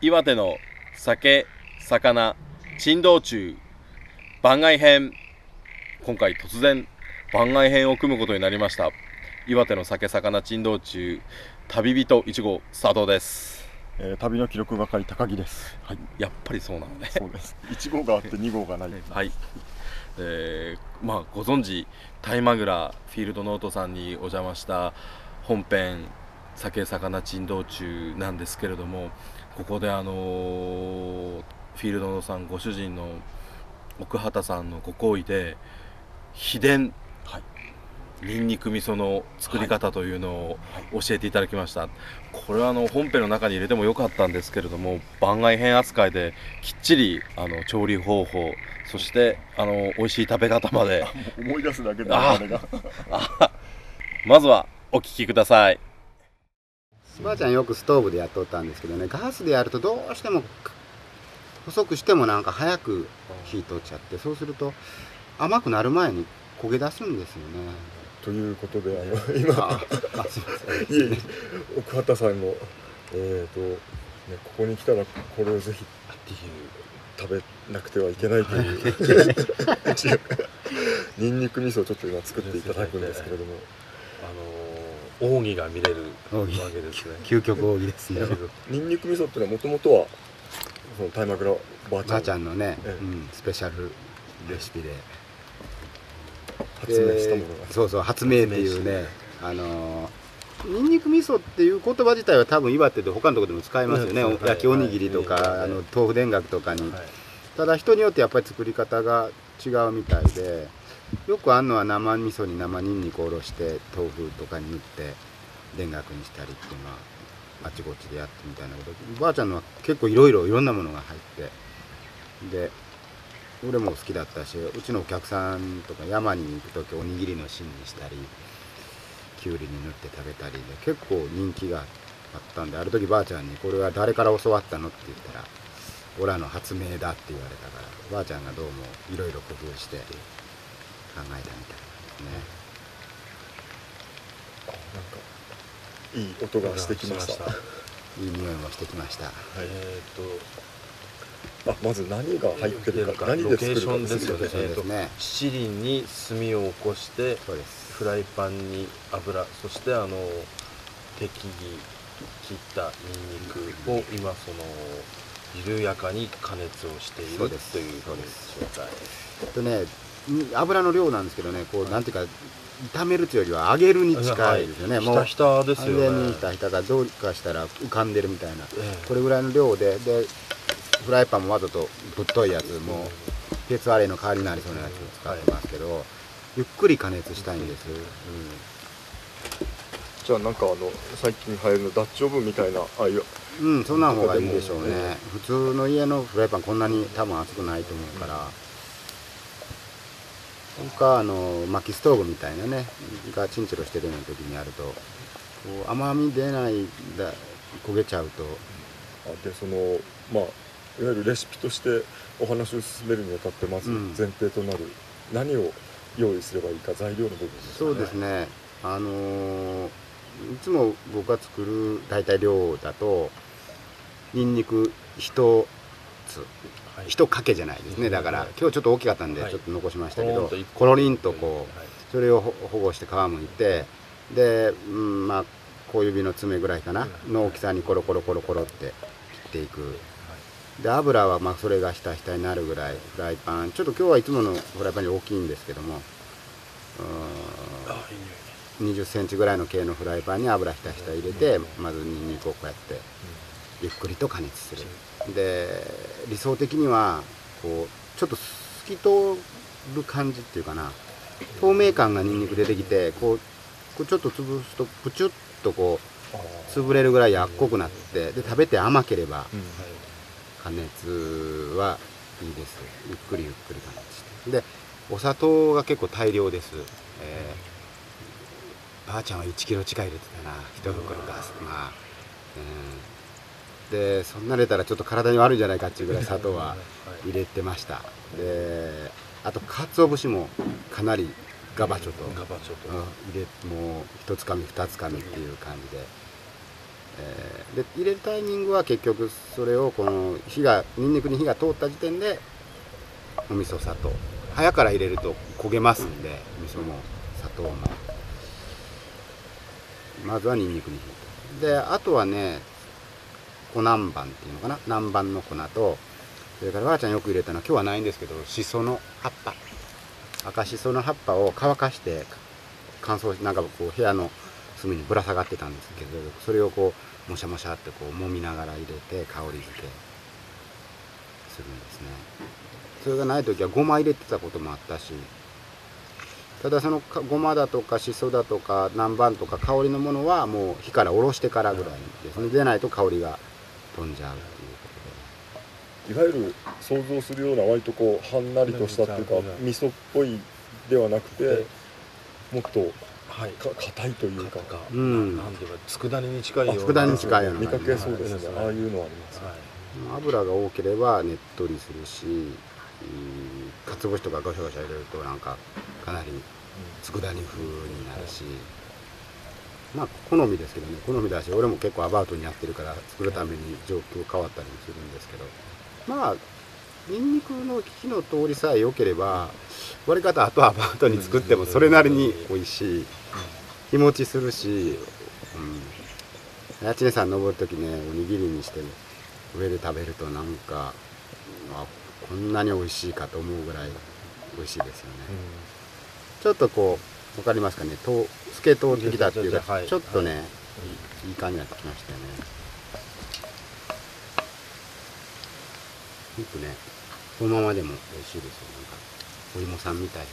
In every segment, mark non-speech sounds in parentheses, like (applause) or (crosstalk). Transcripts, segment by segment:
岩手の酒魚珍道中番外編今回突然番外編を組むことになりました岩手の酒魚珍道中旅人1号佐藤ですえー、旅の記録係高木です。はい、やっぱりそうなのねそうです。一号があって二号がない。(laughs) はいえー、まあご存知大マグラフィールドノートさんにお邪魔した本編酒魚珍道中なんですけれどもここであのーフィールドノートさんご主人の奥畑さんのご厚意で秘伝はい。ニンニク味噌の作り方というのを教えていただきました、これはあの本編の中に入れてもよかったんですけれども番外編扱いできっちりあの調理方法そしてあの美味しい食べ方まで。思い出すだけでああれが。あまずはお聞きくださいばあちゃんよくストーブでやっとったんですけどねガスでやるとどうしても細くしてもなんか早く火通っちゃってそうすると甘くなる前に焦げ出すんですよねということで、あの、今、ああすいません (laughs) 奥畑さんも。えっ、と、ね、ここに来たら、これをぜひ。っていう。食べなくてはいけないという。(laughs) 一応ニンニク味噌をちょっと今作っていただくんですけれども。あのー、奥義が見れるわけですね。究極奥義ですねニンニク味噌っていうのは、もともとは。その大マグラばあちゃん。のね、ええうん、スペシャルレシピで発明したものが。でそうそう発明っていうねあのニンニク味噌っていう言葉自体は多分岩手で他のとこでも使えますよね、うん焼きおにぎりとか、はいあの豆腐田楽とかに、はいただ人によってやっぱり作り方が違うみたいでよくあんのは生味噌に生ニンニクをおろして豆腐とかに塗って田楽にしたりっていうのはあちこちでやってみたいなことばあちゃんのは結構いろいろいろんなものが入ってで俺も好きだったしうちのお客さんとか山に行く時おにぎりの芯にしたりきゅうりに塗って食べたりで結構人気があったんである時ばあちゃんに「これは誰から教わったの?」って言ったら「オラの発明だ」って言われたからばあちゃんがどうもいろいろ工夫して考えたみたいですねなんか。いい音がしてきました。いい匂いもしてきましたえっ、あ、まず何がと、入ってるか、ロ何でケーションでですすよね。えっ、とですね、七輪に炭を起こして、そうですフライパンに油、そしてあの適宜切ったニンニクを今その緩やかに加熱をしているという状態。えっとねん油の量なんですけどねこうなんていうか炒めるというよりは揚げるに近いですよね、ひたひたですよ上ね。にひたひたがどうかしたら浮かんでるみたいな。ええ。これぐらいの量ででフライパンもわざとぶっといやつもう鉄アレイの代わりになりそうなやつを使ってますけど、ゆっくり加熱したいんです、じゃあなんかあの最近流行るのダッチオーブンみたいなああいう。うん、うん、そんな方がいいでしょうね。え普通の家のフライパンこんなに多分熱くないと思うから、それかあの薪ストーブみたいなねがチンチロしてるような時にやるとこう甘み出ないだ焦げちゃうと。あでそのまあいわゆるレシピとしてお話を進めるにあたってまずうん。前提となる何を用意すればいいか材料の部分ですそうですね。あのーいつも僕が作る大体量だとにんにく一つはい一かけじゃないですね。だからはい今日ちょっと大きかったんではい。ちょっと残しましたけどコロリンとこうはい。それをほ保護して皮むいてで、うん、まあ小指の爪ぐらいかなの大きさにコロコロコロコロって切っていく。で油はまあそれがひたひたになるぐらいフライパン。ちょっと今日はいつものフライパンより大きいんですけどもうあいい匂いね。ー20センチぐらいの系のフライパンに油ひたひた入れてまずにんにくをこうやってゆっくりと加熱するで理想的にはこうちょっと透き通る感じっていうかな。透明感がにんにく出てきてこうこうちょっと潰すとプチュッとこうあ潰れるぐらいやっこくなってで食べて甘ければうん。加熱はいいです。ゆっくりゆっくり加熱して。でお砂糖が結構大量です、えーばあちゃんは1キロ近い入れてたな。1袋ガス。まあ、うん、でそんな入れたらちょっと体に悪いんじゃないかっていうぐらい砂糖は入れてました。であと鰹節もかなりガバチョと、ガバチョと。うん入れもう一つかみ二つかみっていう感じで、えーで入れるタイミングは結局それをこの火がニンニクに火が通った時点でお味噌砂糖。早から入れると焦げますんで味噌も砂糖も。まずはニンニクに火であとはね粉南蛮っていうのかな南蛮の粉とそれからばあちゃんよく入れたのは今日はないんですけどしその葉っぱ赤しその葉っぱを乾かして乾燥しなんかこう部屋の隅にぶら下がってたんですけどそれをこうもしゃもしゃってこう揉みながら入れて香り付けするんですねそれがない時はごま入れてたこともあったしただそのごまだとかしそだとか南蛮とか香りのものはもう火から下ろしてからぐらいですねでないと香りが飛んじゃうっていうこいわゆる想像するような割とこうはんなりとしたっていうか味噌っぽいではなくてもっとはい。か硬いというか。か。うん。なんていうか佃煮に近いような。佃煮に近いような見かけそうですね。はい。ああいうのはありますはい。と油が多ければねっとりするしうんかつお節とかゴシャゴシャ入れるとなんかかなり佃煮風になるし、まあ好みですけどね。好みだし俺も結構アバウトにやってるから作るために状況変わったりもするんですけど。まあニンニクの火の通りさえ良ければ割り方あとアバウトに作ってもそれなりに美味しい。日持ちするし、うん、八根さん登る時ねおにぎりにして上で食べるとなんかあこんなに美味しいかと思うぐらい美味しいですよね。ちょっとこう、わかりますかね、と透け通ってきたっていうか、はいちょっとね、いい感じになってきましたよね。ほんとね、このままでも美味しいですよ。なんか、お芋さんみたいで、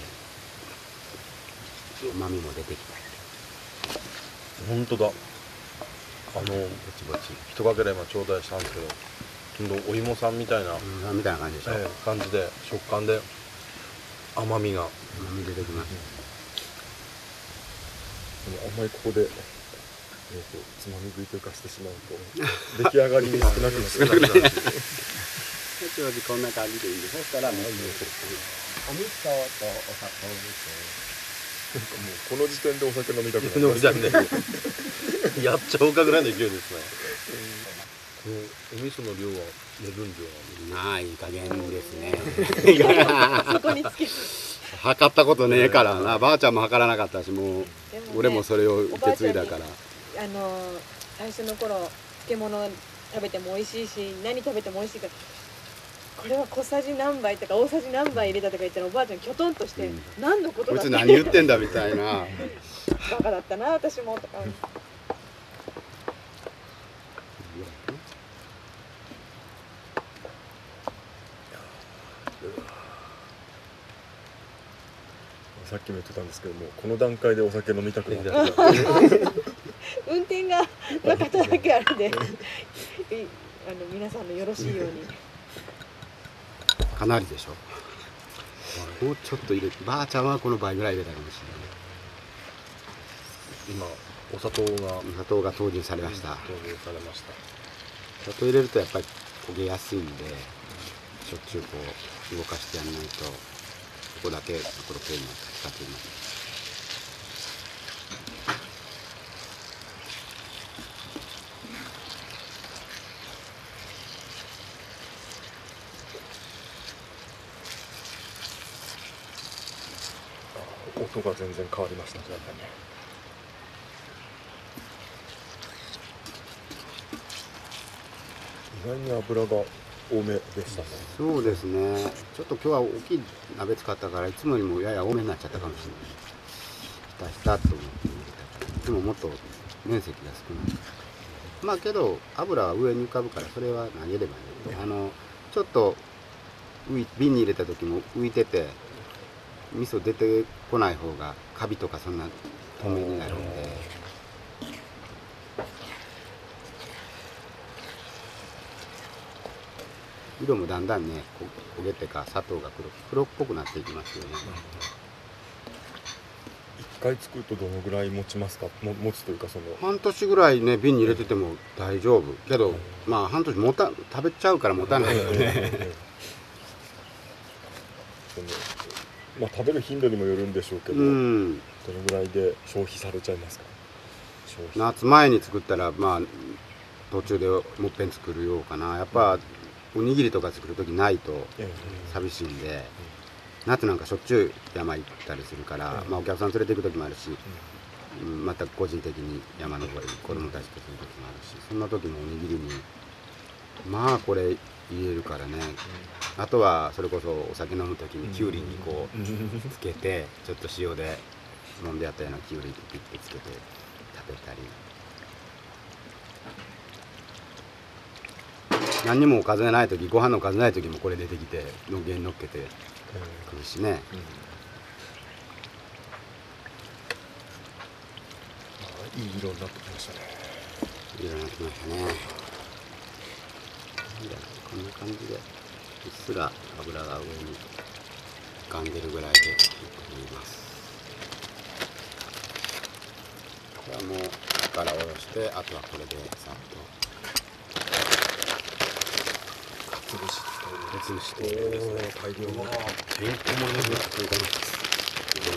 旨味も出てきたり。本当だあのぼちぼち。一かけら今頂戴したんですけどお芋さんみたいな、お芋さんみたいな感じでしょ。ええ感じで食感で甘みが旨味出てきます。でもあんまりここで、えー、とつまみ食いというかしてしまうと出来上がりに少なくなってしまう八王子こんな感じでいいんで、そしたらもう、お味噌とお砂糖もうこの時点でお酒飲みたくな飲みたくねやっちゃおうかぐらいの勢い。ですねこのお味噌の量は目分量はまあいい加減ですね。(laughs) (laughs) (laughs) そこにつけ測ったことねえからな、ばあちゃんも測らなかったし、もうね俺もそれを受け継いだから。あの最初の頃漬物食べても美味しいし何食べても美味しいからこれは小さじ何杯とか大さじ何杯入れたとか言ったらおばあちゃんきょとんとして、うん。何のことこいつ何言ってんだみたいな。(laughs) バカだったな私もとかさっきも言ってたんですけどもこの段階でお酒飲みたくなって運転がなかっただけあれでいあの皆さんのよろしいようにかなりでしょ。もうちょっと入れて、ばあちゃんはこの倍ぐらい入れたかもしれない。今お砂糖が砂糖が投入されました。投入されました砂糖入れるとやっぱり焦げやすいんで、しょっちゅうこう動かしてやらないと、ここだけころきれいになって使ってます。音が全然変わりましたね意外に油が多めでしたねそうですね。ちょっと今日は大きい鍋使ったからいつもよりもやや多めになっちゃったかもしれない。ひたひたと思って入れたから。でももっと面積が少ない。まあけど油は上に浮かぶからそれは投げればいい。あのちょっと瓶に入れた時も浮いてて味噌出てこない方がカビとかそんな透明になるんで。色もだんだんねこ焦げてか砂糖が黒黒っぽくなっていきますよね、一回作るとどのぐらい持ちますか？も持つというかその。半年ぐらいね瓶に入れてても大丈夫。けどまあ半年もた食べちゃうから持たないよね。まあ食べる頻度にもよるんでしょうけど、うん。どのぐらいで消費されちゃいますか？夏前に作ったらまあ途中でもっぺん作るようかな。やっぱおにぎりとか作る時ないとえ寂しいんで夏なんかしょっちゅう山行ったりするから、うんまあ、お客さん連れて行く時もあるし、うん、また個人的に山登り子供たちとする時もあるしそんな時もおにぎりにまあこれ入れるからね。あとはそれこそお酒飲む時にきゅうりにこうつけてちょっと塩で飲んでやったようなきゅうりピッてつけて食べたり何にもおかずがない時ご飯のおかずない時もこれ出てきてのげに乗っけてくるしね。いい色になってきましたね。いろいろなってきましたね。こんな感じでうっすら油が上に浮かんでるぐらいでいいと思います。これはもう火から下ろしてあとはこれでさっと潰し別しておお大量のてんこ盛り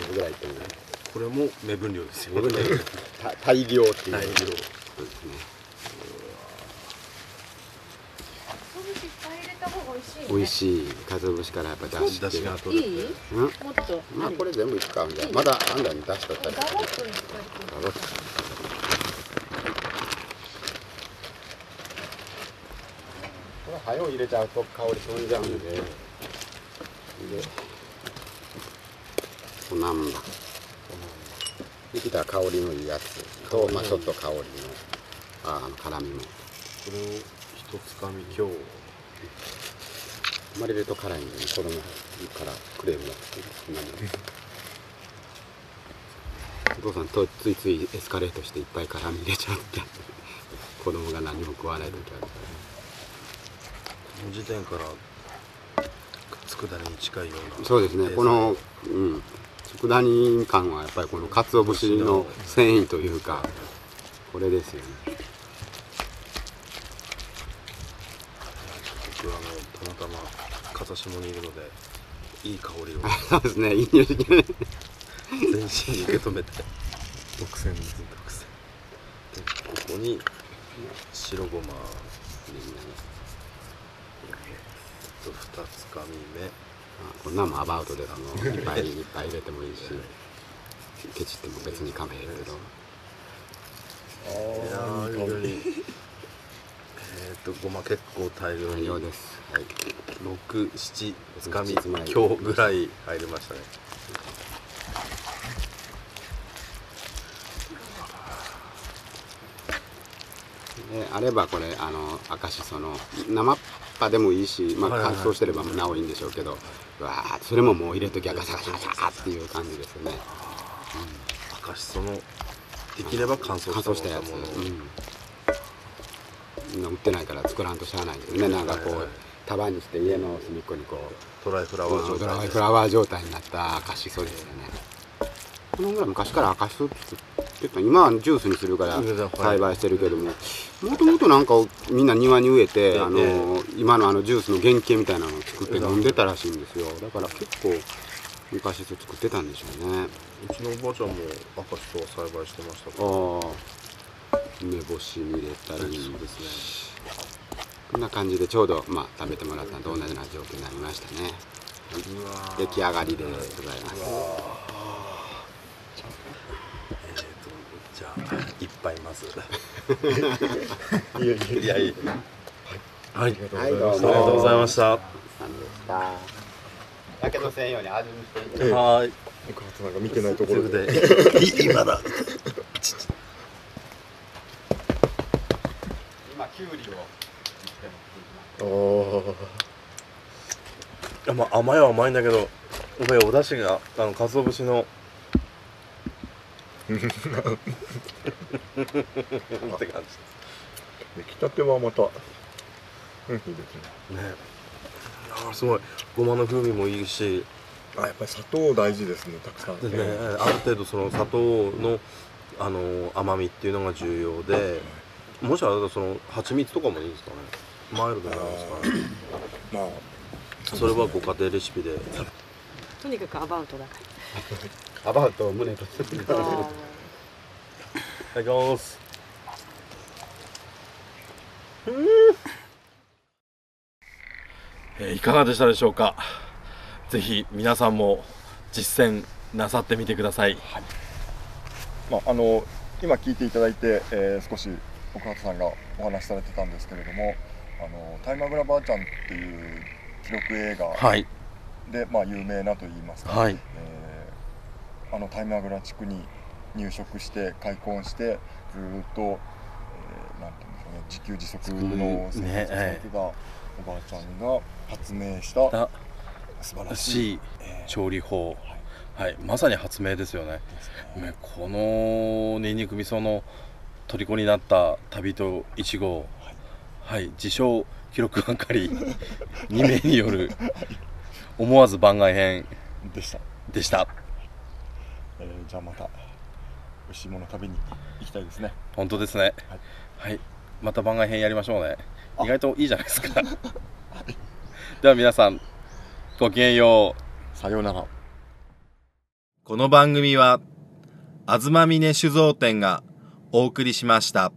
のぐらいっていうねこれも目分量ですよ自分でた大量っていう大量です美味しい、鰹節からやっぱ出汁出汁が取れていいうんもっとまあこれ全部いくかじまだあんだに出しとったりガボッといっぱいガボッこれ早う入れちゃうと香り飛んじゃうんで。でおなんだ。できたら香りのいいやつ。と、まあ、ちょっと香りのああの辛みも。これを一つかみ今日生まれると辛いんで、ね、子供からクレームがつく。お父さんとついついエスカレートしていっぱい辛み入れちゃうって。子供が何も食わない時あるから時点から佃煮に近いようなそうですね。このうん。佃煮感はやっぱりこの鰹節の繊維というかこれですよね。僕はあのたまたま風下にいるのでいい香りを。(laughs) そうですね。いい匂い。全身に受け止めて。独占ですでここに白ごまと二つかみ目。こんなんもアバウトですもういっぱいいっぱい入れてもいいしケチっても別に構えへんけど。いやー非常にえっとごま結構大量に。大量です。はい。六七つかみ。今日ぐらい入りましたね。であればこれあの赤しその生っぱでもいいし、まあ、乾燥してればなおいいんでしょうけどうわーそれももう入れときゃガサガサガサっていう感じですよね。赤しそのできれば乾燥したやつ、うん、売ってないから作らんとしゃあないですね。なんかこう束にして家の隅っこにこドライフラうワー状ドライフラワー状態になった赤しそですよね。このぐらい昔から赤しそ作ってた今はジュースにするから栽培してるけどももともとなんかみんな庭に植えてええあの今のあのジュースの原型みたいなのを作って飲んでたらしいんですよ。だから結構昔そ作ってたんでしょうね。うちのおばあちゃんも赤しそは栽培してましたからああ。梅干しに入れたりそうですね。こんな感じでちょうどまあ食べてもらったのと同じような状況になりましたね。出来上がりでございますえーとじゃあ一杯まずいやいや。いやいや。はい。ありがとうはいございますどうもありがとうございました。なんでしたやけどせんように味見してはい。僕はなんか見てないところで。(laughs) 今だ。今きゅうりをあー。いやまあ甘いは甘いんだけどお出汁があの鰹節のって感じ。出来たてはまたうんいいですね。ね。いやーすごい。ごまの風味もいいし。あやっぱり砂糖大事ですねたくさん。でね。ある程度その砂糖のあの甘みっていうのが重要で。もしあれだとその蜂蜜とかもいいんですかね。マイルドなんですかね。まあ。それはご家庭レシピで。とにかくアバウトだか (laughs) アバウト胸と。いただきます。えー、いかがでしたでしょうか？ぜひ皆さんも実践なさってみてください。はい、まああの今聞いていただいて、えー、少し奥畑さんがお話しされてたんですけれども、あのタイマグラばあちゃんっていう記録映画で、はい、まあ有名なと言いますか、はい、えーあのタイマグラ地区に入植して開墾してずーっと、えーなんていうんでしょうね自給自足の生活をされてたおばあちゃんが発明しただ素晴らしい、調理法。はい。まさに発明ですよね。ねね。このニンニク味噌の虜になった旅人1号。はい。自称記録係。(laughs) 2名による。思わず番外編。でした、でしたえーじゃあまた美味しいもの食べに行きたいですね。本当ですね。はい、また番外編やりましょうね。意外といいじゃないですか。(laughs) では皆さんごきげんよう。さようなら。この番組は東峰酒造店がお送りしました。